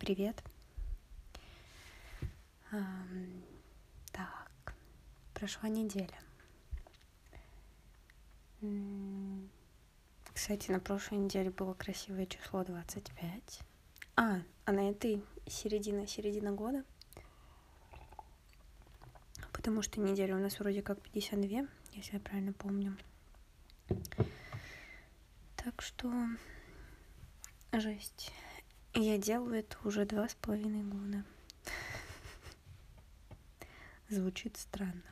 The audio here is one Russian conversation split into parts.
Привет. Так, прошла неделя. Кстати, на прошлой неделе было красивое число 25. А, а на этой середина, середина года. Потому что неделя у нас вроде как 52, если я правильно помню. Так что жесть. Я делаю это уже два с половиной года. Звучит странно.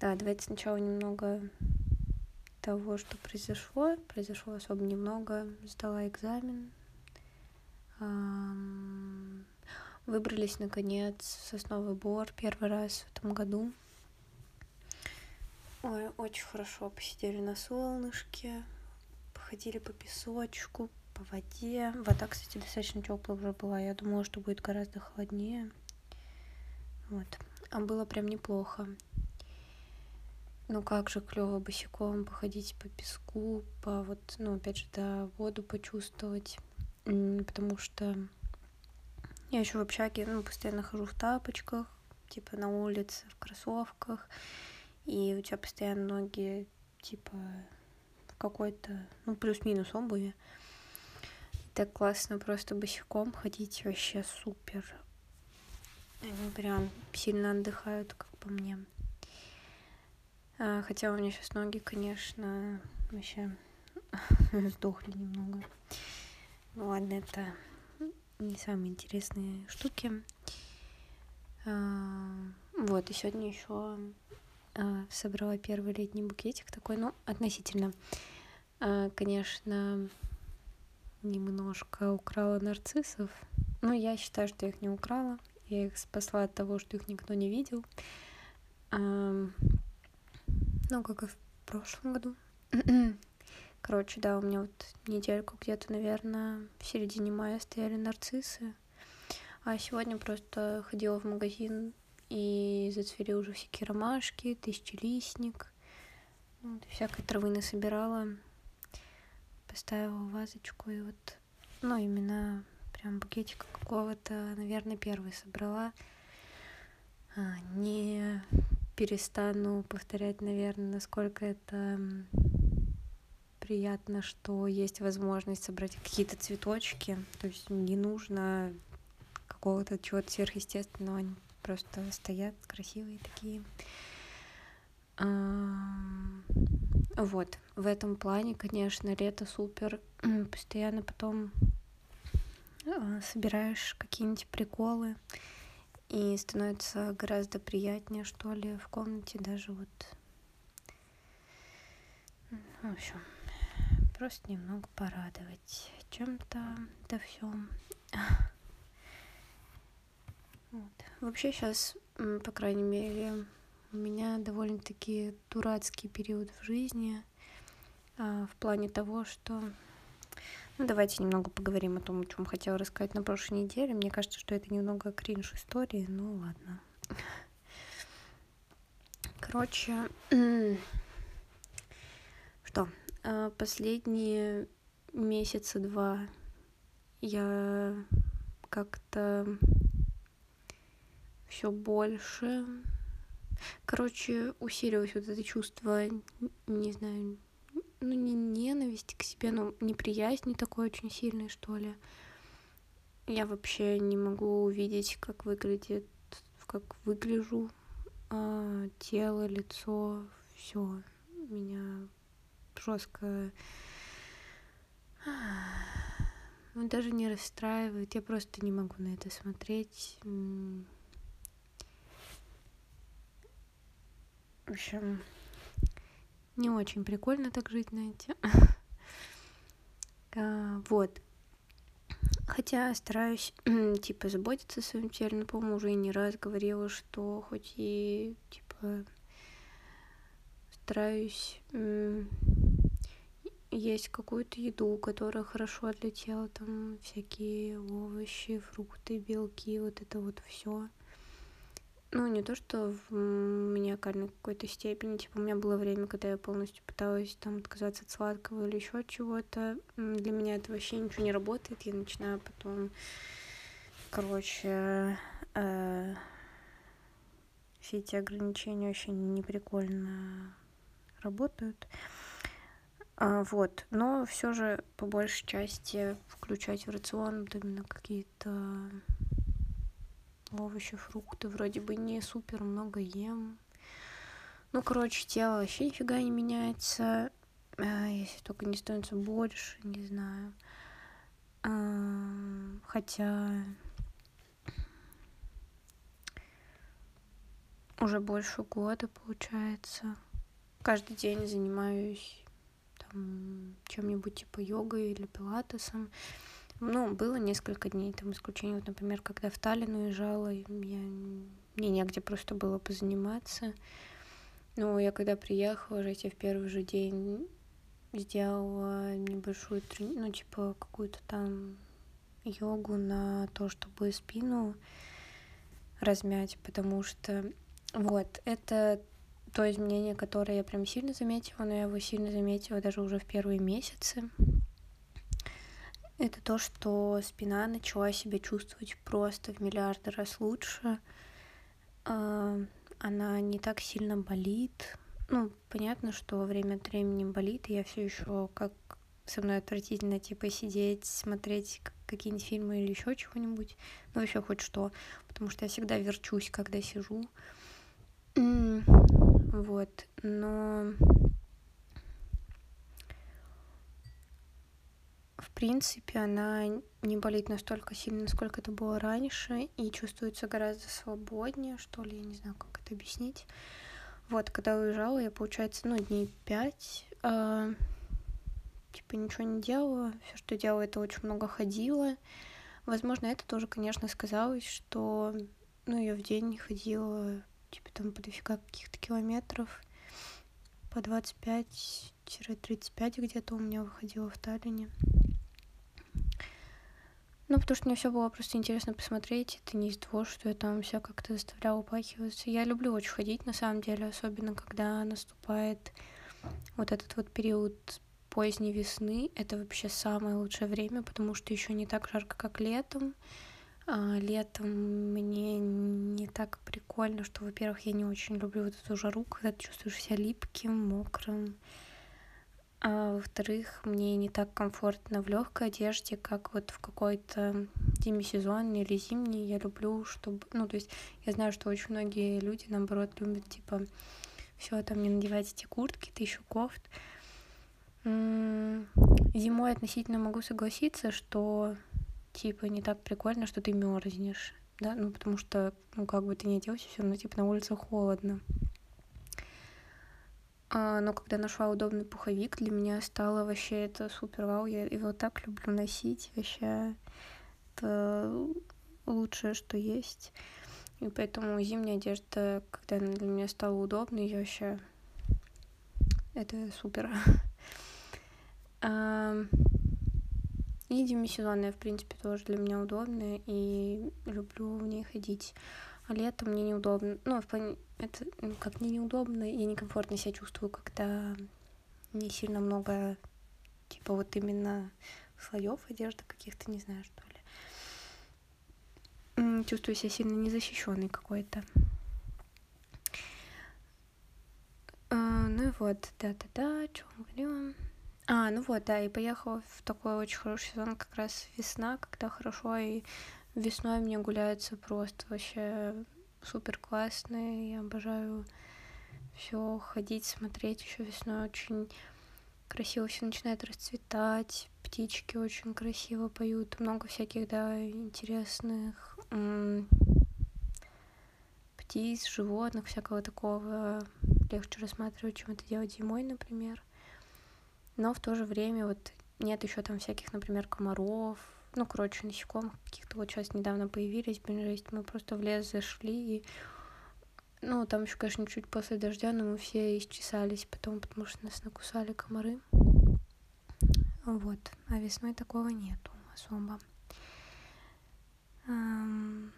Да, давайте сначала немного того, что произошло. Произошло особо немного. Сдала экзамен. Ам, Выбрались, наконец, в Сосновый Бор первый раз в этом году. Ой, очень хорошо посидели на солнышке, походили по песочку, по воде. Вода, кстати, достаточно теплая уже была. Я думала, что будет гораздо холоднее. Вот. А было прям неплохо. Ну как же клево босиком походить по песку, по вот, ну опять же, да, воду почувствовать. Потому что я еще в общаге, ну, постоянно хожу в тапочках, типа на улице, в кроссовках. И у тебя постоянно ноги, типа, в какой-то, ну, плюс-минус обуви. Так классно просто босиком ходить, вообще супер. Они прям сильно отдыхают, как по мне. А, Хотя у меня сейчас ноги, конечно, вообще сдохли немного. Ну ладно, это не самые интересные штуки. А, Вот, и сегодня еще собрала первый летний букетик такой, ну, относительно. А, Конечно, немножко украла нарциссов. Но я считаю, что я их не украла. Я их спасла от того, что их никто не видел. Ам, Ну, как и в прошлом году. Короче, да, у меня вот недельку где-то, наверное, в середине мая стояли нарциссы. А сегодня просто ходила в магазин и зацвели уже всякие ромашки, тысячелистник. Вот, всякой травы насобирала. Поставила вазочку и вот, ну, именно прям букетика какого-то, наверное, первый собрала. А, Не перестану повторять, наверное, насколько это приятно, что есть возможность собрать какие-то цветочки. То есть не нужно какого-то чего-то сверхъестественного. Просто стоят красивые такие. Ам, Вот, в этом плане, конечно, лето супер. Постоянно потом а, собираешь какие-нибудь приколы, и становится гораздо приятнее, что ли, в комнате даже вот. М, В общем, просто немного порадовать чем-то да всем. Вот. Вообще сейчас, по крайней мере, у меня довольно-таки дурацкий период в жизни а, в плане того, что ну, давайте немного поговорим о том, о чем хотела рассказать на прошлой неделе. Мне кажется, что это немного кринж истории, ну ладно. Короче, что, а, последние месяца два я как-то все больше, короче, усилилось вот это чувство, не знаю, ну не ненависти к себе, но неприязни такой очень сильной, что ли. Я вообще не могу увидеть, как выглядит, как выгляжу, а, тело, лицо, все меня жестко ну, даже не расстраивает. Я просто не могу на это смотреть. В общем, не очень прикольно так жить, знаете. А, Вот. Хотя стараюсь, типа, заботиться о своем теле. Ну, по-моему, уже не раз говорила, что хоть и, типа, стараюсь есть какую-то еду, которая хорошо для тела, там всякие овощи, фрукты, белки, вот это вот все. Ну, не то, что в маниакальной какой-то степени. Типа, у меня было время, когда я полностью пыталась там отказаться от сладкого или еще чего-то. Для меня это вообще ничего не работает. Я начинаю потом, короче, э, все эти ограничения очень неприкольно работают. А, вот, но все же по большей части включать в рацион именно какие-то овощи, фрукты. Вроде бы не супер много ем. Ну, короче, тело вообще нифига не меняется. А, если только не становится больше, не знаю. А, хотя уже больше года, получается. Каждый день занимаюсь там чем-нибудь типа йогой или пилатесом. Ну, было несколько дней, там, исключение, вот, например, когда в Таллин уезжала, я, мне негде просто было позаниматься. Но я когда приехала, уже я в первый же день сделала небольшую, трени... ну, типа, какую-то там йогу на то, чтобы спину размять, потому что вот, это то изменение, которое я прям сильно заметила, но я его сильно заметила даже уже в первые месяцы это то, что спина начала себя чувствовать просто в миллиарды раз лучше. А, она не так сильно болит. Ну, понятно, что во время от времени болит, и я все еще как со мной отвратительно, типа, сидеть, смотреть какие-нибудь фильмы или еще чего-нибудь. Ну, вообще хоть что. Потому что я всегда верчусь, когда сижу. Вот. Но принципе, она не болит настолько сильно, насколько это было раньше, и чувствуется гораздо свободнее, что ли, я не знаю, как это объяснить. Вот, когда уезжала, я, получается, ну, дней пять, э, типа, ничего не делала, все, что делала, это очень много ходила. Возможно, это тоже, конечно, сказалось, что, ну, я в день ходила, типа, там, по каких-то километров, по 25-35 где-то у меня выходило в Таллине. Ну, потому что мне все было просто интересно посмотреть. Это не из того, что я там вся как-то заставляла упахиваться. Я люблю очень ходить, на самом деле, особенно когда наступает вот этот вот период поздней весны. Это вообще самое лучшее время, потому что еще не так жарко, как летом. А летом мне не так прикольно, что, во-первых, я не очень люблю вот эту жару, когда ты чувствуешь себя липким, мокрым. А во-вторых, мне не так комфортно в легкой одежде, как вот в какой-то демисезонной или зимней. Я люблю, чтобы... Ну, то есть я знаю, что очень многие люди, наоборот, любят, типа, все там не надевать эти куртки, ты еще кофт. Зимой относительно могу согласиться, что типа не так прикольно, что ты мерзнешь, да, ну потому что, ну как бы ты не оделся, все равно типа на улице холодно. А, но когда нашла удобный пуховик, для меня стало вообще это супер вау. Я его так люблю носить. Вообще это лучшее, что есть. И поэтому зимняя одежда, когда она для меня стала удобной, я вообще... Это супер. И демисезонная, в принципе, тоже для меня удобная, и люблю в ней ходить а летом мне неудобно. Ну, в плане, это ну, как мне неудобно, я некомфортно себя чувствую, когда не сильно много, типа, вот именно слоев одежды каких-то, не знаю, что ли. Чувствую себя сильно незащищенной какой-то. А, ну и вот, да-да-да, что говорила. А, ну вот, да, и поехала в такой очень хороший сезон, как раз весна, когда хорошо и Весной мне гуляется просто вообще супер классно. Я обожаю все ходить, смотреть еще весной очень красиво все начинает расцветать, птички очень красиво поют, много всяких, да, интересных птиц, животных, всякого такого легче рассматривать, чем это делать зимой, например. Но в то же время вот нет еще там всяких, например, комаров, ну, короче, насекомых каких-то вот сейчас недавно появились, блин, жесть, мы просто в лес зашли, и, ну, там еще, конечно, чуть после дождя, но мы все исчесались потом, потому что нас накусали комары. Вот, а весной такого нету особо. Эм...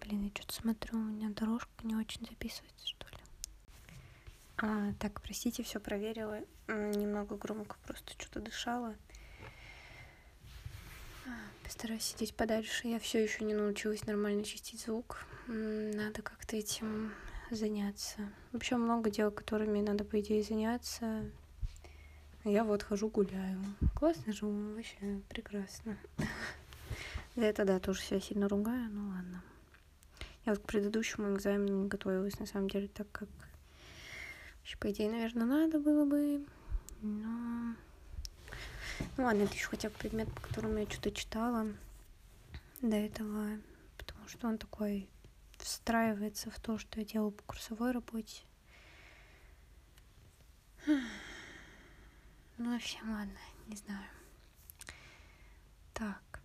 блин, я что-то смотрю, у меня дорожка не очень записывается, что ли. А, так, простите, все проверила. Немного громко просто что-то дышала. Постараюсь сидеть подальше. Я все еще не научилась нормально чистить звук. Надо как-то этим заняться. Вообще много дел, которыми надо, по идее, заняться. Я вот хожу гуляю. Классно живу, вообще прекрасно. За это, да, тоже себя сильно ругаю, ну ладно. Я вот к предыдущему экзамену не готовилась, на самом деле, так как... По идее, наверное, надо было бы, но... Ну ладно, это еще хотя бы предмет, по которому я что-то читала до этого, потому что он такой встраивается в то, что я делаю по курсовой работе. Ну, в общем, ладно, не знаю. Так.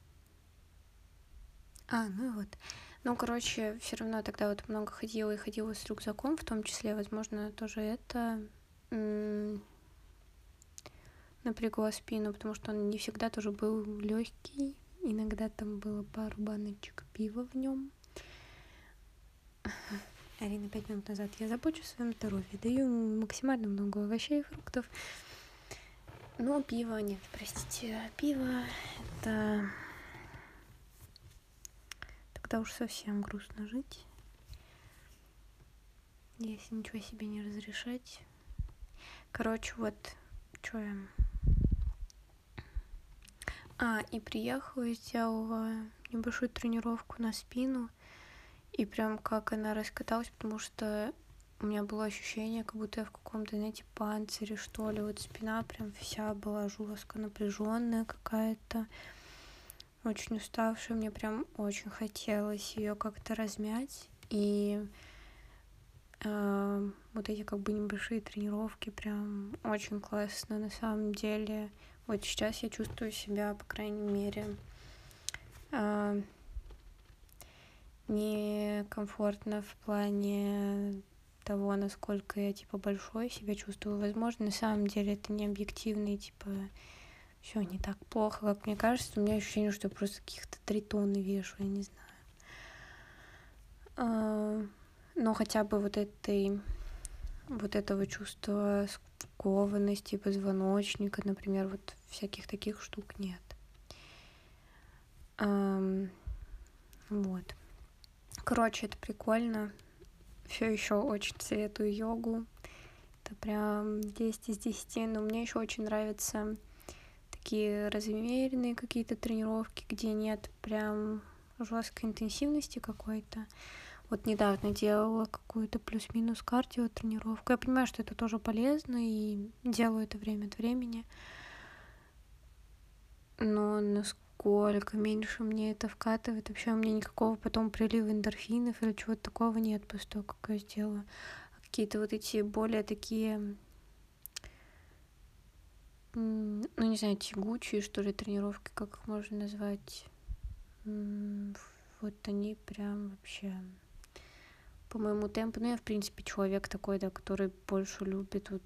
А, ну и вот. Ну, короче, все равно тогда вот много ходила и ходила с рюкзаком, в том числе, возможно, тоже это напрягла спину, потому что он не всегда тоже был легкий. Иногда там было пару баночек пива в нем. Арина пять минут назад. Я забочусь о своем здоровье, даю максимально много овощей и фруктов. Но пиво нет, простите. Пиво это... Тогда уж совсем грустно жить. Если ничего себе не разрешать. Короче, вот, что я... А, и приехала и сделала небольшую тренировку на спину. И прям как она раскаталась, потому что у меня было ощущение, как будто я в каком-то, знаете, панцире, что ли. Вот спина прям вся была жестко напряженная какая-то, очень уставшая. Мне прям очень хотелось ее как-то размять. И э, вот эти как бы небольшие тренировки прям очень классно на самом деле. Вот сейчас я чувствую себя, по крайней мере, э, некомфортно в плане того, насколько я, типа, большой себя чувствую. Возможно, на самом деле это не объективно, и, типа, все не так плохо, как мне кажется. У меня ощущение, что я просто каких-то три тонны вешу, я не знаю. А, но хотя бы вот этой, вот этого чувства скованности позвоночника, например, вот всяких таких штук нет. Вот. Короче, это прикольно все еще очень советую йогу. Это прям 10 из 10. Но мне еще очень нравятся такие размеренные какие-то тренировки, где нет прям жесткой интенсивности какой-то. Вот недавно делала какую-то плюс-минус кардио тренировку. Я понимаю, что это тоже полезно и делаю это время от времени. Но насколько сколько меньше мне это вкатывает. Вообще у меня никакого потом прилива эндорфинов или чего-то такого нет после того, как я сделала. Какие-то вот эти более такие, ну не знаю, тягучие, что ли, тренировки, как их можно назвать. Вот они прям вообще по моему темпу. Ну, я, в принципе, человек такой, да, который больше любит вот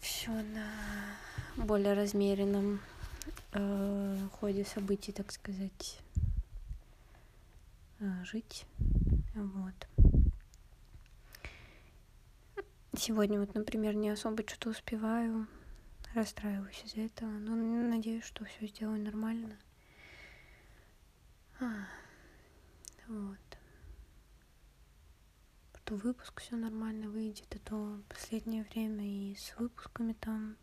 все на более размеренном э, ходе событий, так сказать, э, жить. Вот. Сегодня вот, например, не особо что-то успеваю, расстраиваюсь из-за этого, но надеюсь, что все сделаю нормально. А, вот. Что выпуск все нормально выйдет, а то последнее время и с выпусками там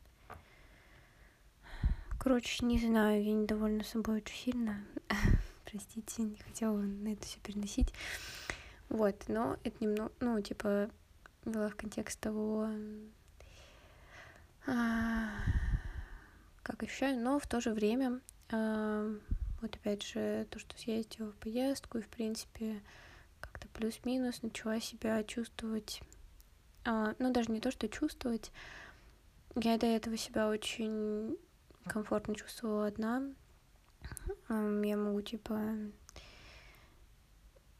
Короче, не знаю, я недовольна собой очень сильно. Простите, не хотела на это все переносить. Вот, но это немного, ну, типа, вела в контекст того, а, как ощущаю, но в то же время, а, вот опять же, то, что съездила в поездку, и, в принципе, как-то плюс-минус начала себя чувствовать, а, ну, даже не то, что чувствовать, я до этого себя очень комфортно чувствовала одна. Я могу, типа,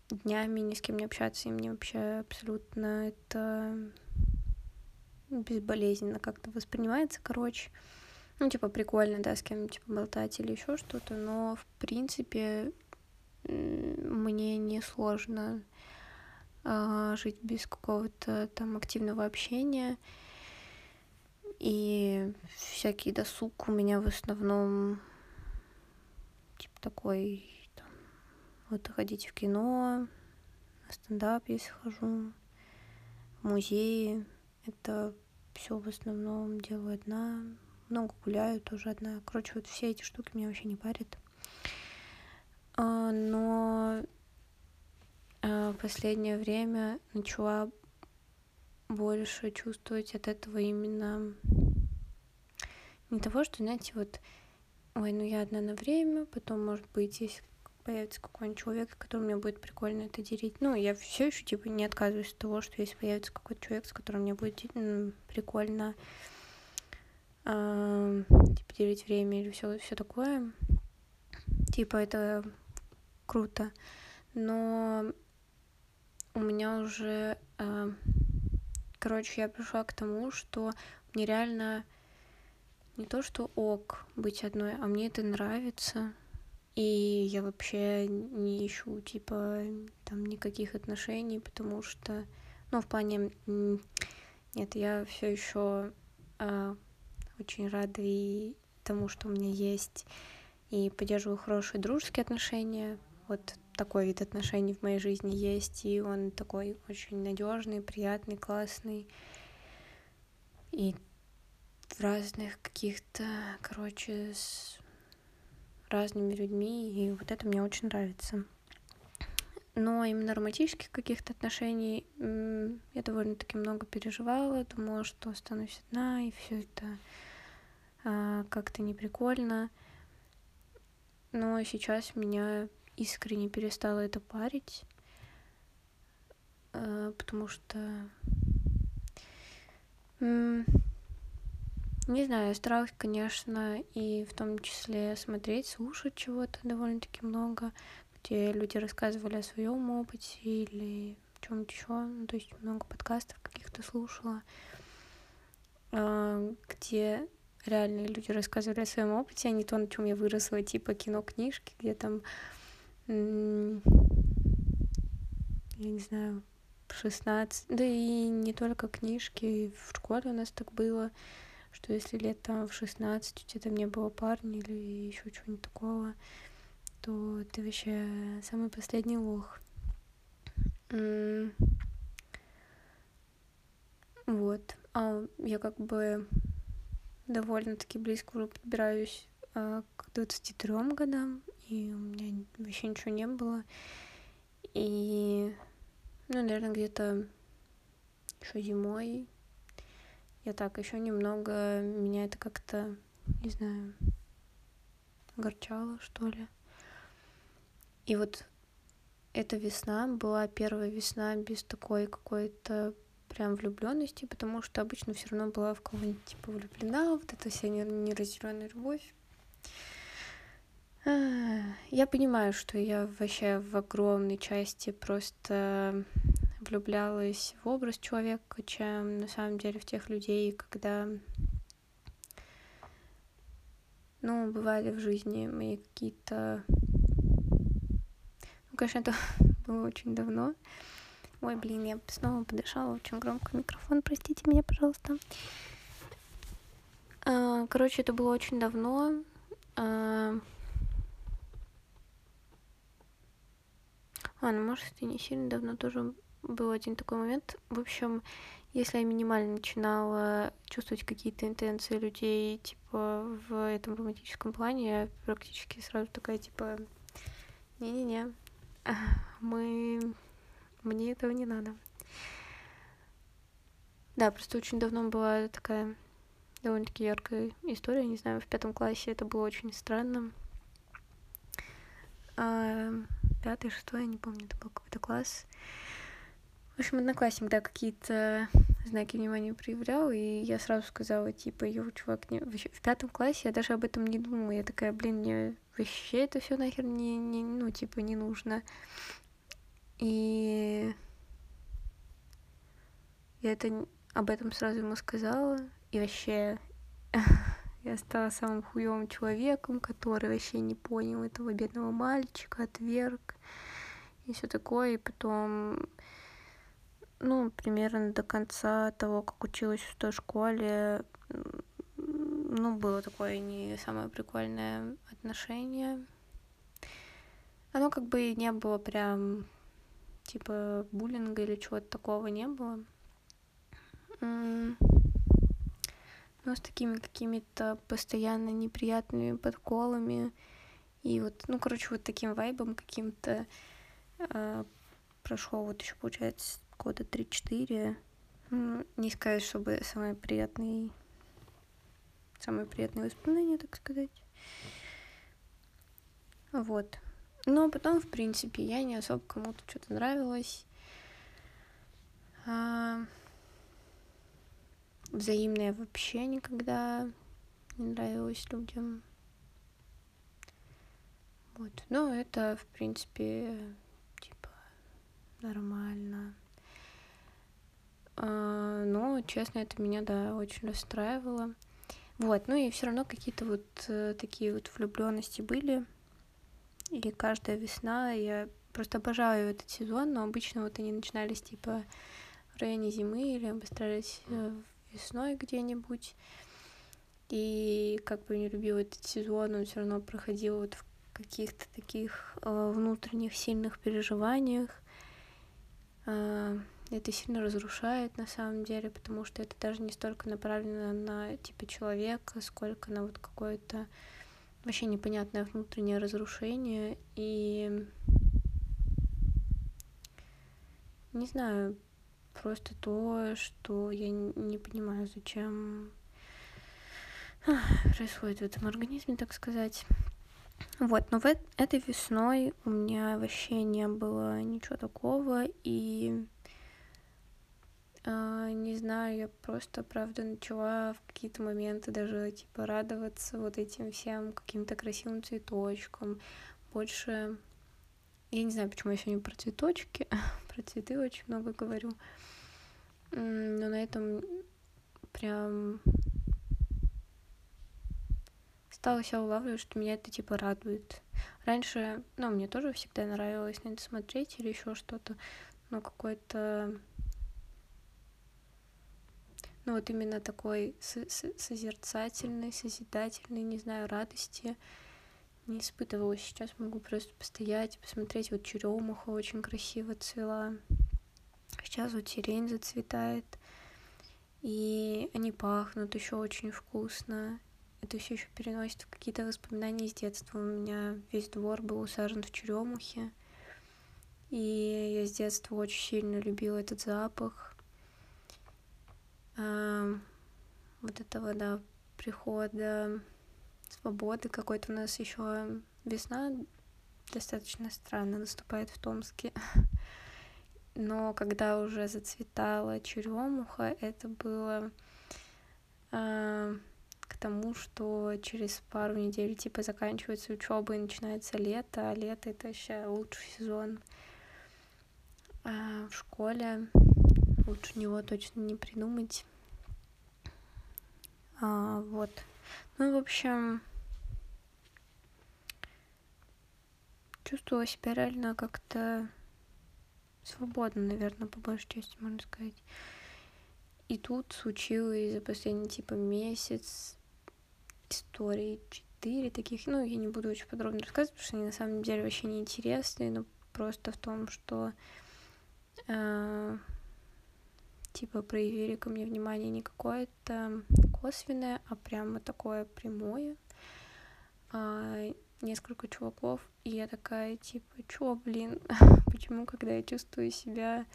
днями ни с кем не общаться, и мне вообще абсолютно это безболезненно как-то воспринимается, короче. Ну, типа, прикольно, да, с кем типа, болтать или еще что-то, но, в принципе, мне не сложно жить без какого-то там активного общения. И всякий досуг у меня в основном типа такой там, вот ходить в кино, на стендап, если хожу, в музеи. Это все в основном делаю одна. Много гуляю тоже одна. Короче, вот все эти штуки меня вообще не парят. А, но а, последнее время начала больше чувствовать от этого именно не того, что, знаете, вот, ой, ну я одна на время, потом, может быть, если появится какой-нибудь человек, который мне будет прикольно это делить. Ну, я все еще типа не отказываюсь от того, что если появится какой-то человек, с которым мне будет прикольно э, типа делить время или все все такое, типа это круто. Но у меня уже э, короче, я пришла к тому, что мне реально не то, что ок быть одной, а мне это нравится. И я вообще не ищу, типа, там никаких отношений, потому что, ну, в плане, нет, я все еще э, очень рада и тому, что у меня есть, и поддерживаю хорошие дружеские отношения. Вот такой вид отношений в моей жизни есть, и он такой очень надежный, приятный, классный. И в разных каких-то, короче, с разными людьми, и вот это мне очень нравится. Но именно романтических каких-то отношений я довольно-таки много переживала, думала, что останусь одна, и все это а, как-то неприкольно. Но сейчас меня искренне перестала это парить, э, потому что не знаю, я старалась, конечно, и в том числе смотреть, слушать чего-то довольно-таки много, где люди рассказывали о своем опыте или чем-то еще. Ну, то есть много подкастов каких-то слушала, э, где реальные люди рассказывали о своем опыте, а не то, на чем я выросла, типа кино, книжки, где там я не знаю, 16, да и не только книжки, в школе у нас так было, что если лет там в 16 у тебя там не было парня или еще чего-нибудь такого, то ты вообще самый последний лох. Вот. А я как бы довольно-таки близко уже подбираюсь а, к 23 годам, и у меня вообще ничего не было. И, ну, наверное, где-то еще зимой я так еще немного меня это как-то, не знаю, огорчало, что ли. И вот эта весна была первая весна без такой какой-то прям влюбленности, потому что обычно все равно была в кого-нибудь типа влюблена, вот эта вся неразделенная любовь. Я понимаю, что я вообще в огромной части просто влюблялась в образ человека, чем на самом деле в тех людей, когда ну, бывали в жизни мои какие-то... Ну, конечно, это было очень давно. Ой, блин, я снова подышала очень громко микрофон, простите меня, пожалуйста. А, короче, это было очень давно. А, А, ну может, это не сильно давно тоже был один такой момент. В общем, если я минимально начинала чувствовать какие-то интенции людей, типа, в этом романтическом плане, я практически сразу такая, типа, не-не-не, мы... Мне этого не надо. Да, просто очень давно была такая довольно-таки яркая история, не знаю, в пятом классе это было очень странно. Пятый, шестой, я не помню, это был какой-то класс. В общем, одноклассник, да, какие-то знаки внимания проявлял, и я сразу сказала, типа, йоу, чувак, не... в пятом классе я даже об этом не думала, я такая, блин, мне вообще это все нахер не, не, ну, типа, не нужно. И я это об этом сразу ему сказала, и вообще Я стала самым хуевым человеком, который вообще не понял этого бедного мальчика, отверг и все такое. И потом, ну, примерно до конца того, как училась в той школе, ну, было такое не самое прикольное отношение. Оно как бы и не было прям типа буллинга или чего-то такого не было. Но с такими какими-то постоянно неприятными подколами и вот, ну, короче, вот таким вайбом каким-то э, прошло вот еще, получается, года 3-4. Не сказать, чтобы самый приятный самые приятные воспоминания, так сказать. Вот. Но потом, в принципе, я не особо кому-то что-то нравилось. А... Взаимное вообще никогда не нравилось людям. Вот. Но это, в принципе, типа, нормально. А, но, честно, это меня, да, очень расстраивало. Вот, ну и все равно какие-то вот э, такие вот влюбленности были. И каждая весна я просто обожаю этот сезон, но обычно вот они начинались типа в районе зимы или обострялись э, весной где-нибудь. И как бы не любил этот сезон, он все равно проходил вот в каких-то таких э, внутренних сильных переживаниях. Э, это сильно разрушает на самом деле, потому что это даже не столько направлено на типа человека, сколько на вот какое-то вообще непонятное внутреннее разрушение. И не знаю, просто то, что я не понимаю, зачем происходит в этом организме, так сказать. Вот, но в этой весной у меня вообще не было ничего такого, и а, не знаю, я просто, правда, начала в какие-то моменты даже, типа, радоваться вот этим всем каким-то красивым цветочкам. Больше... Я не знаю, почему я сегодня про цветочки, про цветы очень много говорю. Но на этом прям стала себя улавливать, что меня это типа радует. Раньше, ну, мне тоже всегда нравилось на это смотреть или еще что-то, но какой-то ну вот именно такой созерцательный, созидательный, не знаю, радости не испытывала. Сейчас могу просто постоять, посмотреть. Вот черемуха очень красиво цвела. Сейчас вот сирень зацветает. И они пахнут еще очень вкусно. Это все еще переносит в какие-то воспоминания из детства. У меня весь двор был усажен в черемухе. И я с детства очень сильно любила этот запах вот этого, да, прихода свободы какой-то у нас еще весна достаточно странно наступает в Томске. Но когда уже зацветала черемуха, это было э, к тому, что через пару недель типа заканчивается учеба и начинается лето, а лето это вообще лучший сезон э, в школе. Лучше него точно не придумать. А, вот. Ну, в общем, чувствовала себя реально как-то свободно, наверное, по большей части, можно сказать. И тут случилось за последний, типа, месяц истории четыре таких, ну, я не буду очень подробно рассказывать, потому что они на самом деле вообще не интересные, но просто в том, что э, типа проявили ко мне внимание не какое-то косвенное, а прямо такое прямое. А, несколько чуваков, и я такая, типа, чё, блин, почему, когда я чувствую себя,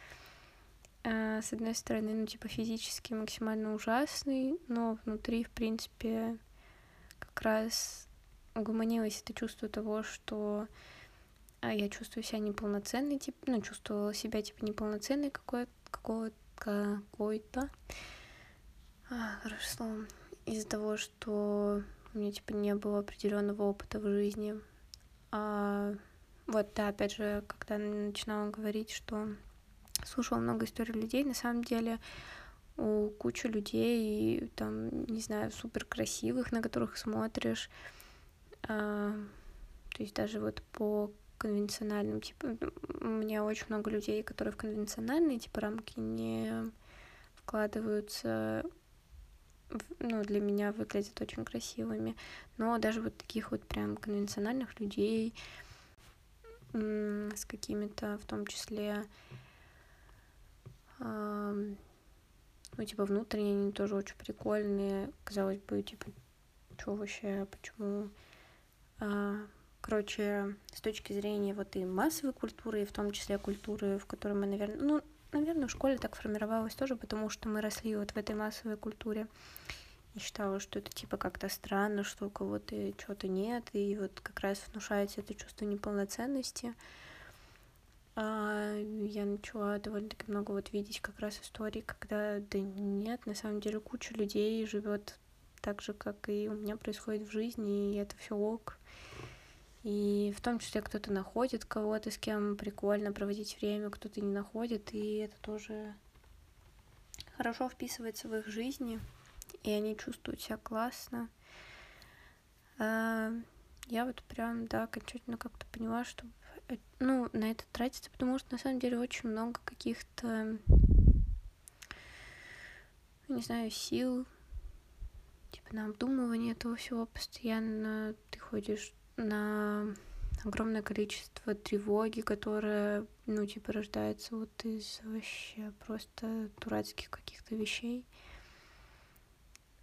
а, с одной стороны, ну, типа, физически максимально ужасный, но внутри, в принципе, как раз угомонилось это чувство того, что а, я чувствую себя неполноценной, типа, ну, чувствовала себя, типа, неполноценной какой какого-то какой-то. Хорошее слово. Из-за того, что у меня типа не было определенного опыта в жизни. А, вот, да, опять же, когда начинала говорить, что слушала много историй людей, на самом деле у кучи людей там не знаю, супер красивых, на которых смотришь. А, то есть даже вот по конвенциональным, типа, у меня очень много людей, которые в конвенциональные, типа, рамки не вкладываются, ну, для меня выглядят очень красивыми, но даже вот таких вот прям конвенциональных людей с какими-то, в том числе, ну, типа, внутренние, они тоже очень прикольные, казалось бы, типа, что вообще, почему? А, короче, с точки зрения вот и массовой культуры, и в том числе культуры, в которой мы, наверное, ну, наверное, в школе так формировалось тоже, потому что мы росли вот в этой массовой культуре. И считала, что это типа как-то странно, что у кого-то чего-то нет, и вот как раз внушается это чувство неполноценности. А я начала довольно-таки много вот видеть как раз истории, когда да нет, на самом деле куча людей живет так же, как и у меня происходит в жизни, и это все ок. И в том числе кто-то находит кого-то, с кем прикольно проводить время, кто-то не находит, и это тоже хорошо вписывается в их жизни, и они чувствуют себя классно. А, я вот прям, да, окончательно как-то поняла, что э, ну, на это тратится, потому что на самом деле очень много каких-то, не знаю, сил, типа на обдумывание этого всего постоянно ты ходишь на огромное количество тревоги, которая, ну, типа, рождается вот из вообще просто дурацких каких-то вещей.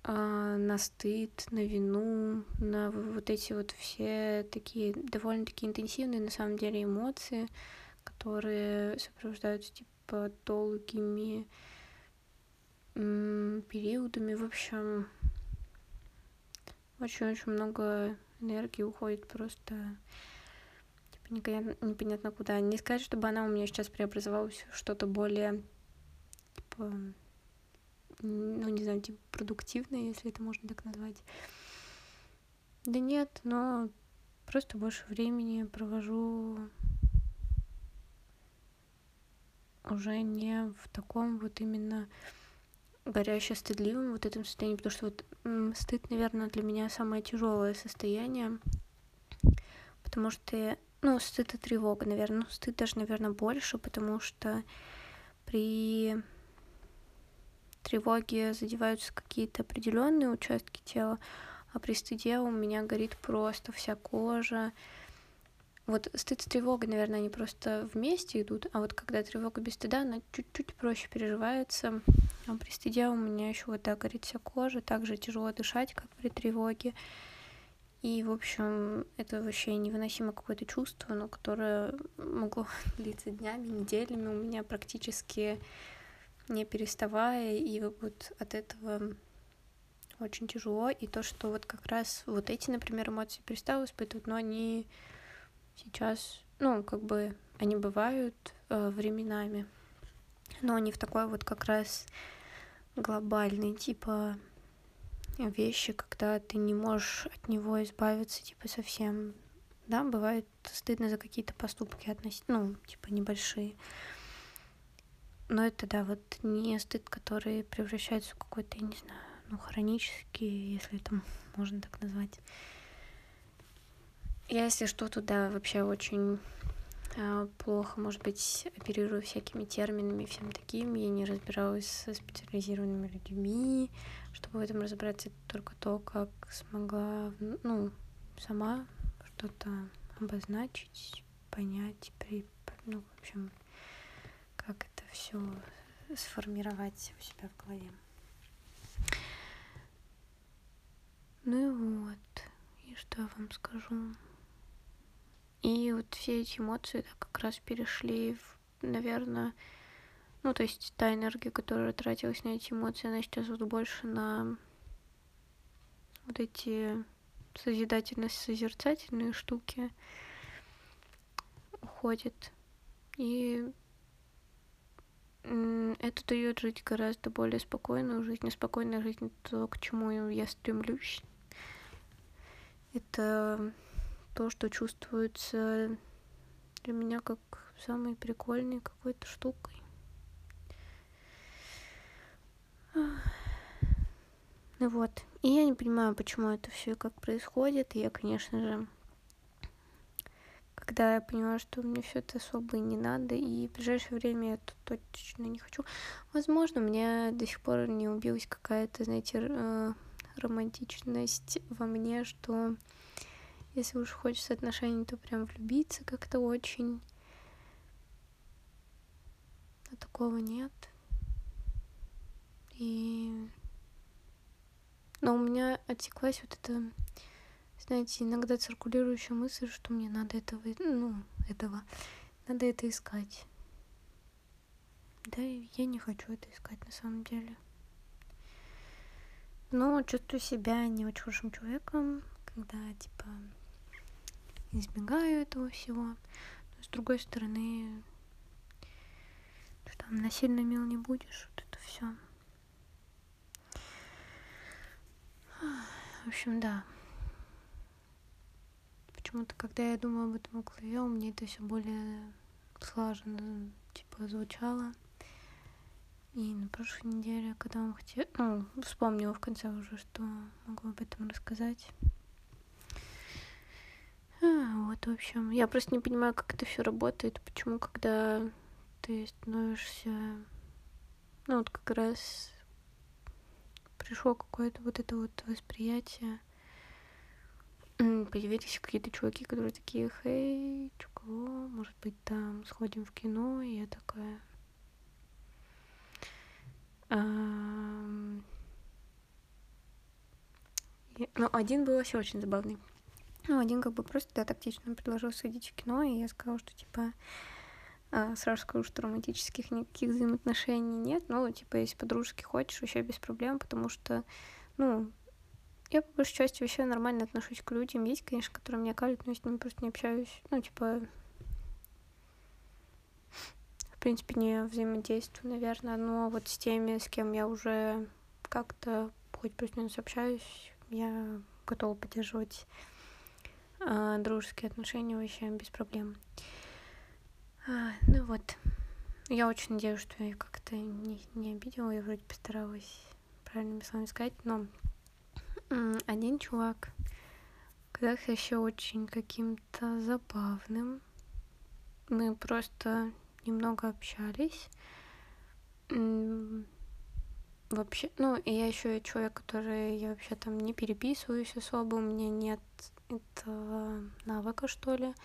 А, на стыд, на вину, на вот эти вот все такие довольно-таки интенсивные на самом деле эмоции, которые сопровождаются типа долгими периодами. В общем, очень-очень много энергии уходит просто типа непонятно, непонятно куда. Не сказать, чтобы она у меня сейчас преобразовалась в что-то более типа, ну не знаю, типа продуктивное, если это можно так назвать. Да нет, но просто больше времени провожу уже не в таком вот именно горяще стыдливым вот этом состоянии, потому что вот стыд, наверное, для меня самое тяжелое состояние, потому что, ну, стыд и тревога, наверное, ну, стыд даже, наверное, больше, потому что при тревоге задеваются какие-то определенные участки тела, а при стыде у меня горит просто вся кожа, вот стыд с тревогой, наверное, они просто вместе идут, а вот когда тревога без стыда, она чуть-чуть проще переживается. А при стыде у меня еще вот так горит вся кожа, так же тяжело дышать, как при тревоге. И, в общем, это вообще невыносимо какое-то чувство, но которое могло длиться днями, неделями у меня практически не переставая, и вот от этого очень тяжело. И то, что вот как раз вот эти, например, эмоции перестала испытывать, но они сейчас, ну, как бы они бывают э, временами, но они в такой вот как раз глобальный, типа вещи, когда ты не можешь от него избавиться, типа совсем, да, бывает стыдно за какие-то поступки относительно, ну, типа небольшие. Но это, да, вот не стыд, который превращается в какой-то, я не знаю, ну, хронический, если это можно так назвать. Я, если что, туда вообще очень плохо, может быть, оперирую всякими терминами, всем таким. Я не разбиралась со специализированными людьми, чтобы в этом разобраться только то, как смогла, ну, сама что-то обозначить, понять, при, ну, в общем, как это все сформировать у себя в голове. Ну и вот, и что я вам скажу? И вот все эти эмоции да, как раз перешли в, наверное, ну, то есть та энергия, которая тратилась на эти эмоции, она сейчас вот больше на вот эти созидательно-созерцательные штуки уходит. И это дает жить гораздо более спокойную жизнь. И спокойная жизнь — то, к чему я стремлюсь. Это то, что чувствуется для меня как самой прикольной какой-то штукой. Ну вот. И я не понимаю, почему это все и как происходит. И я, конечно же, когда я понимаю, что мне все это особо и не надо, и в ближайшее время я это точно не хочу. Возможно, у меня до сих пор не убилась какая-то, знаете, э, романтичность во мне, что если уж хочется отношений, то прям влюбиться как-то очень. А такого нет. И... Но у меня отсеклась вот эта, знаете, иногда циркулирующая мысль, что мне надо этого, ну, этого, надо это искать. Да, я не хочу это искать на самом деле. Но чувствую себя не очень хорошим человеком, когда, типа, избегаю этого всего. Но с другой стороны, что там насильно мил не будешь, вот это все. В общем, да. Почему-то, когда я думаю об этом голове, у меня это все более слаженно, типа, звучало. И на прошлой неделе, когда он хотел, ну, вспомнила в конце уже, что могу об этом рассказать. В общем, я просто не понимаю, как это все работает, почему, когда ты становишься, ну, вот как раз пришло какое-то вот это вот восприятие, появились какие-то чуваки, которые такие, хей, чё кого, может быть, там сходим в кино, и я такая... Ну, один был вообще очень забавный. Ну, один как бы просто, да, тактично предложил сходить в кино, и я сказала, что, типа, а, сразу скажу, что романтических никаких взаимоотношений нет, ну, типа, если подружки хочешь, вообще без проблем, потому что, ну, я по большей части вообще нормально отношусь к людям. Есть, конечно, которые меня калят, но я с ними просто не общаюсь. Ну, типа, в принципе, не взаимодействую, наверное, но вот с теми, с кем я уже как-то хоть плюс-минус общаюсь, я готова поддерживать дружеские отношения вообще без проблем. А, ну вот. Я очень надеюсь, что я как-то не, не обидела. Я вроде постаралась правильными словами сказать, но один чувак казался еще очень каким-то забавным. Мы просто немного общались. Вообще, ну, и я еще человек, который я вообще там не переписываюсь особо, у меня нет это навыка, что ли. Я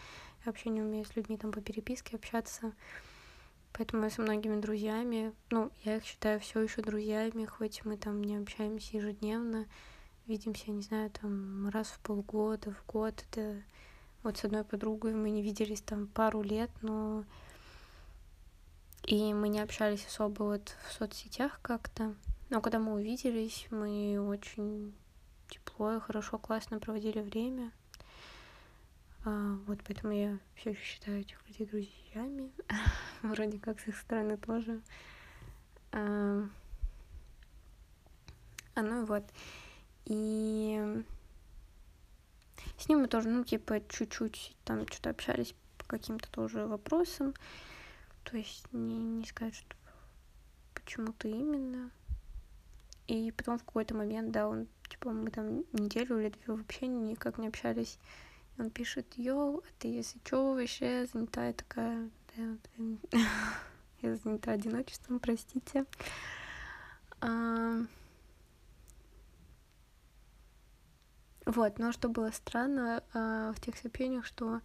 вообще не умею с людьми там по переписке общаться. Поэтому я со многими друзьями, ну, я их считаю все еще друзьями, хоть мы там не общаемся ежедневно, видимся, не знаю, там раз в полгода, в год. Это вот с одной подругой мы не виделись там пару лет, но и мы не общались особо вот в соцсетях как-то. Но когда мы увиделись, мы очень и хорошо, классно проводили время. А, вот поэтому я все еще считаю этих людей друзьями. Вроде как с их стороны тоже. А, а ну вот. И с ним мы тоже, ну, типа, чуть-чуть там что-то общались по каким-то тоже вопросам. То есть не, не сказать, что почему-то именно. И потом в какой-то момент, да, он Типа мы там неделю или две вообще никак не общались. И он пишет, йоу, а ты если чё вообще занята? Я такая, да, блин, я занята одиночеством, простите. А... Вот, но что было странно а, в тех сообщениях, что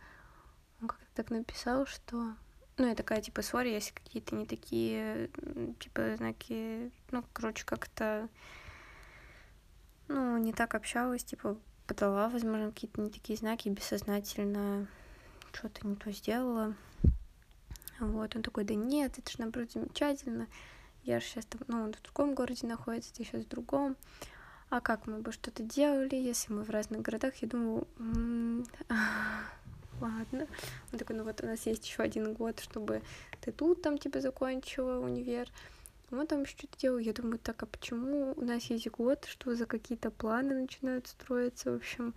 он как-то так написал, что... Ну, я такая, типа, сори, если какие-то не такие, типа, знаки... Ну, короче, как-то ну, не так общалась, типа, подала, возможно, какие-то не такие знаки, бессознательно что-то не то сделала. Вот, он такой, да нет, это же, наоборот, замечательно. Я же сейчас там, ну, он в другом городе находится, ты сейчас в другом. А как мы бы что-то делали, если мы в разных городах? Я думаю, ладно. Он такой, ну вот у нас есть еще один год, чтобы ты тут там, типа, закончила универ мы там что-то делаем. Я думаю, так, а почему у нас есть год, что за какие-то планы начинают строиться, в общем,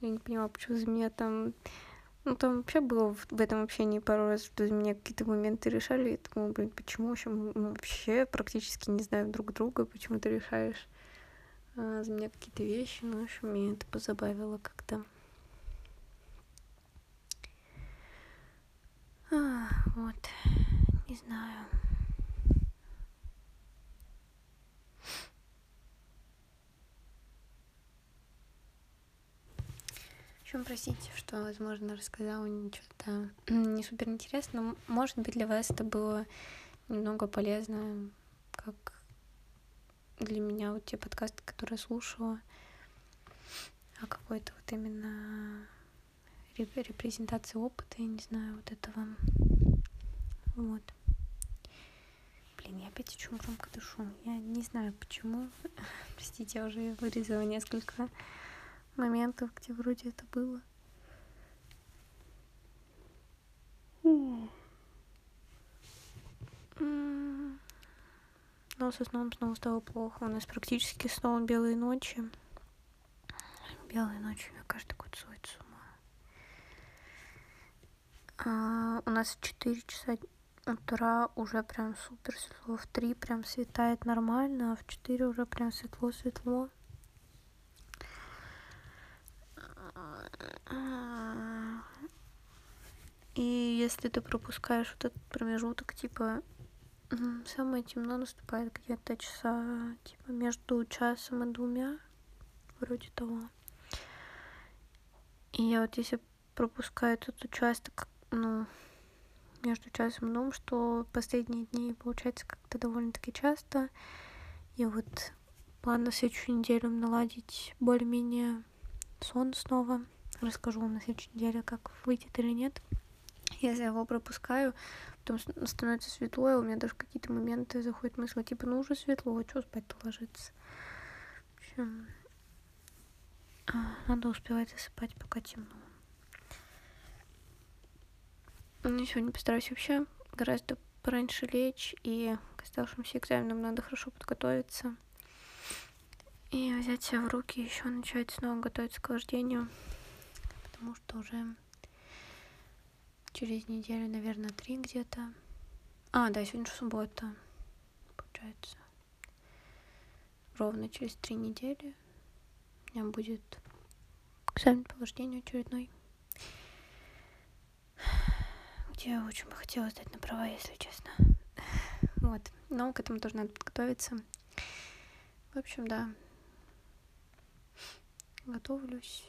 я не поняла, почему за меня там... Ну, там вообще было в, в этом общении пару раз, что за меня какие-то моменты решали. Я думаю, блин, почему? В общем, мы вообще практически не знаем друг друга, почему ты решаешь а, за меня какие-то вещи, ну, в общем, меня это позабавило как-то. А, вот, не знаю. Общем, простите, что, возможно, рассказала что-то не супер интересно, но, может быть, для вас это было немного полезно, как для меня вот те подкасты, которые я слушала, а какой-то вот именно репрезентации опыта, я не знаю, вот этого. Вот. Блин, я опять очень громко дышу. Я не знаю почему. Простите, я уже вырезала несколько моментов, где вроде это было. Но со сном снова стало плохо. У нас практически снова белые ночи. Белые ночи меня каждый год сводит с ума. А, у нас в 4 часа утра уже прям супер светло. В 3 прям светает нормально, а в 4 уже прям светло-светло. И если ты пропускаешь вот этот промежуток, типа, самое темно наступает где-то часа, типа, между часом и двумя, вроде того. И я вот если пропускаю этот участок, ну, между часом и двум, что последние дни получается как-то довольно-таки часто. И вот план на следующую неделю наладить более-менее сон снова. Расскажу вам на следующей неделе, как выйдет или нет. Если я его пропускаю, потом становится светло, и у меня даже какие-то моменты заходят мысли, типа, ну уже светло, а что спать-то ложиться? В общем, а, надо успевать засыпать, пока темно. Ну, сегодня постараюсь вообще гораздо пораньше лечь, и к оставшимся экзаменам надо хорошо подготовиться. И взять себя в руки, еще начать снова готовиться к вождению, потому что уже через неделю, наверное, три где-то. А, да, сегодня же суббота, получается. Ровно через три недели у меня будет экзамен по вождению очередной. Где я очень бы хотела сдать на права, если честно. Вот. Но к этому тоже надо подготовиться. В общем, да. Готовлюсь,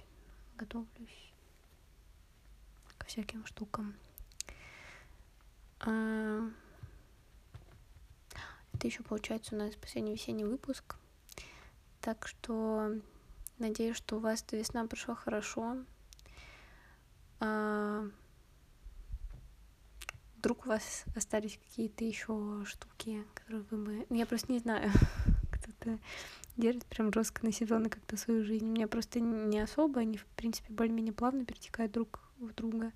готовлюсь всяким штукам. А... Это еще получается у нас последний весенний выпуск. Так что надеюсь, что у вас эта весна прошла хорошо. А... Вдруг у вас остались какие-то еще штуки, которые вы бы... Я просто не знаю, кто-то держит прям жестко на сезоны как-то свою жизнь. У меня просто не особо, они, в принципе, более-менее плавно перетекают друг в друга.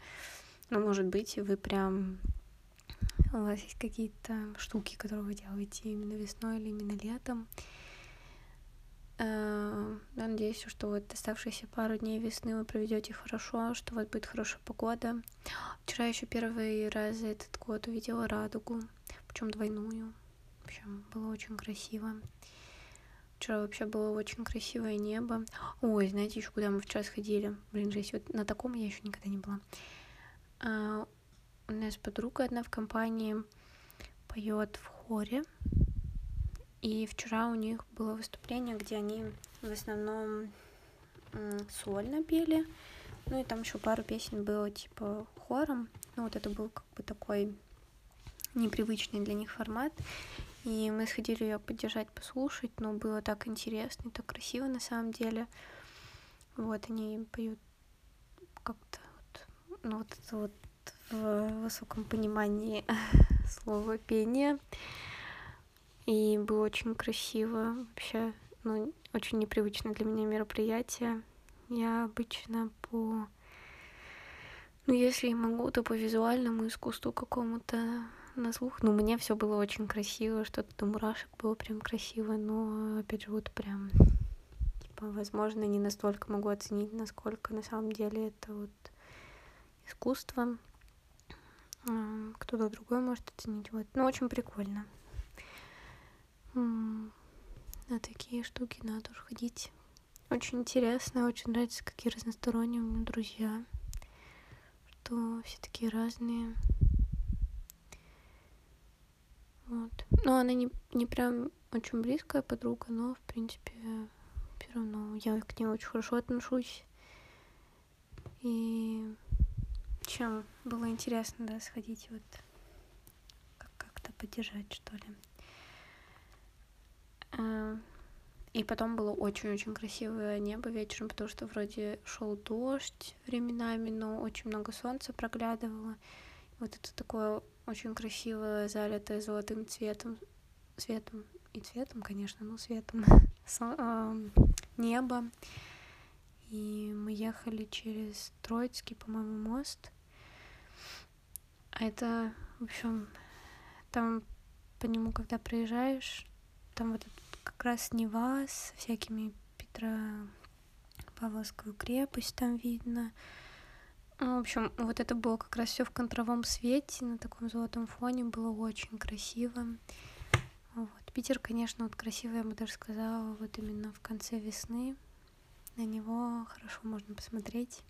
Но, может быть, вы прям... У вас есть какие-то штуки, которые вы делаете именно весной или именно летом. Я надеюсь, что вот оставшиеся пару дней весны вы проведете хорошо, что вас будет хорошая погода. Вчера еще первый раз за этот год увидела радугу, причем двойную. В общем, было очень красиво. Вчера вообще было очень красивое небо. Ой, знаете, еще куда мы вчера сходили? Блин, жесть, вот на таком я еще никогда не была. А, у нас подруга одна в компании поет в хоре. И вчера у них было выступление, где они в основном сольно пели. Ну и там еще пару песен было типа хором. Ну вот это был как бы такой непривычный для них формат. И мы сходили ее поддержать, послушать, но было так интересно и так красиво на самом деле. Вот, они поют как-то вот, ну, вот это вот в высоком понимании слова пение. И было очень красиво. Вообще, ну, очень непривычно для меня мероприятие. Я обычно по... Ну, если могу, то по визуальному искусству какому-то на слух. Ну, мне все было очень красиво, что-то до мурашек было прям красиво, но, опять же, вот прям, типа, возможно, не настолько могу оценить, насколько на самом деле это вот искусство. Кто-то другой может оценить. Вот. Ну, очень прикольно. на такие штуки надо уж ходить. Очень интересно, очень нравится, какие разносторонние у меня друзья, что все такие разные. Вот. Но она не, не прям очень близкая подруга, но, в принципе, все равно я к ней очень хорошо отношусь. И чем было интересно, да, сходить вот как-то поддержать, что ли. А, и потом было очень-очень красивое небо вечером, потому что вроде шел дождь временами, но очень много солнца проглядывало. Вот это такое очень красивое, залитое золотым цветом, цветом и цветом, конечно, ну светом небо. И мы ехали через Троицкий, по-моему, мост. А это, в общем, там по нему, когда проезжаешь, там вот этот как раз Нева с всякими Петропавловскую крепость там видно. Ну, в общем, вот это было как раз все в контровом свете, на таком золотом фоне, было очень красиво. Вот. Питер, конечно, вот красивый, я бы даже сказала, вот именно в конце весны. На него хорошо можно посмотреть.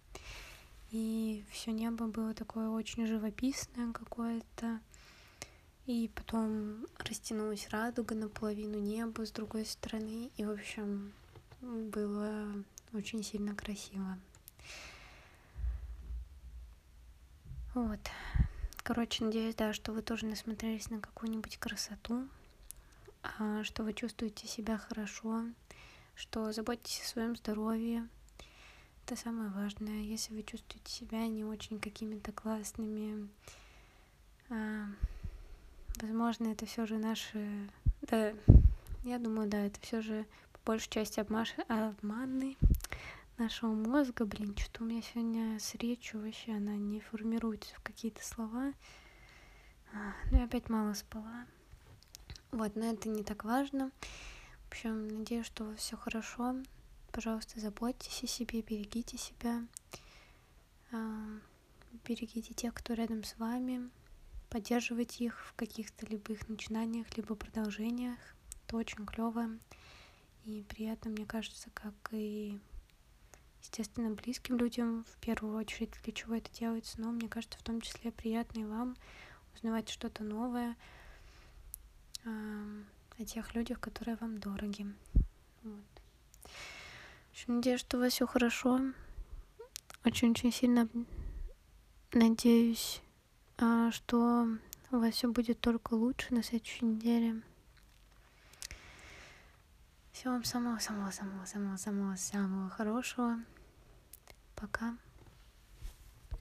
И все небо было такое очень живописное какое-то. И потом растянулась радуга наполовину неба с другой стороны. И, в общем, было очень сильно красиво. Вот. Короче, надеюсь, да, что вы тоже насмотрелись на какую-нибудь красоту, а, что вы чувствуете себя хорошо, что заботитесь о своем здоровье. Это самое важное. Если вы чувствуете себя не очень какими-то классными, а, Возможно, это все же наши... Да, я думаю, да, это все же по большей части обмаш... обманы нашего мозга. Блин, что у меня сегодня с речью вообще, она не формируется в какие-то слова. А, ну, я опять мало спала. Вот, но это не так важно. В общем, надеюсь, что все хорошо. Пожалуйста, заботьтесь о себе, берегите себя. А, берегите тех, кто рядом с вами поддерживать их в каких-то либо их начинаниях, либо продолжениях. Это очень клево и приятно, мне кажется, как и естественно близким людям в первую очередь, для чего это делается, но мне кажется, в том числе приятно и вам узнавать что-то новое э, о тех людях, которые вам дороги. Вот. В надеюсь, что у вас все хорошо. Очень-очень сильно надеюсь, а, что у вас все будет только лучше на следующей неделе. Всего вам самого-самого-самого-самого-самого-самого хорошего. Пока.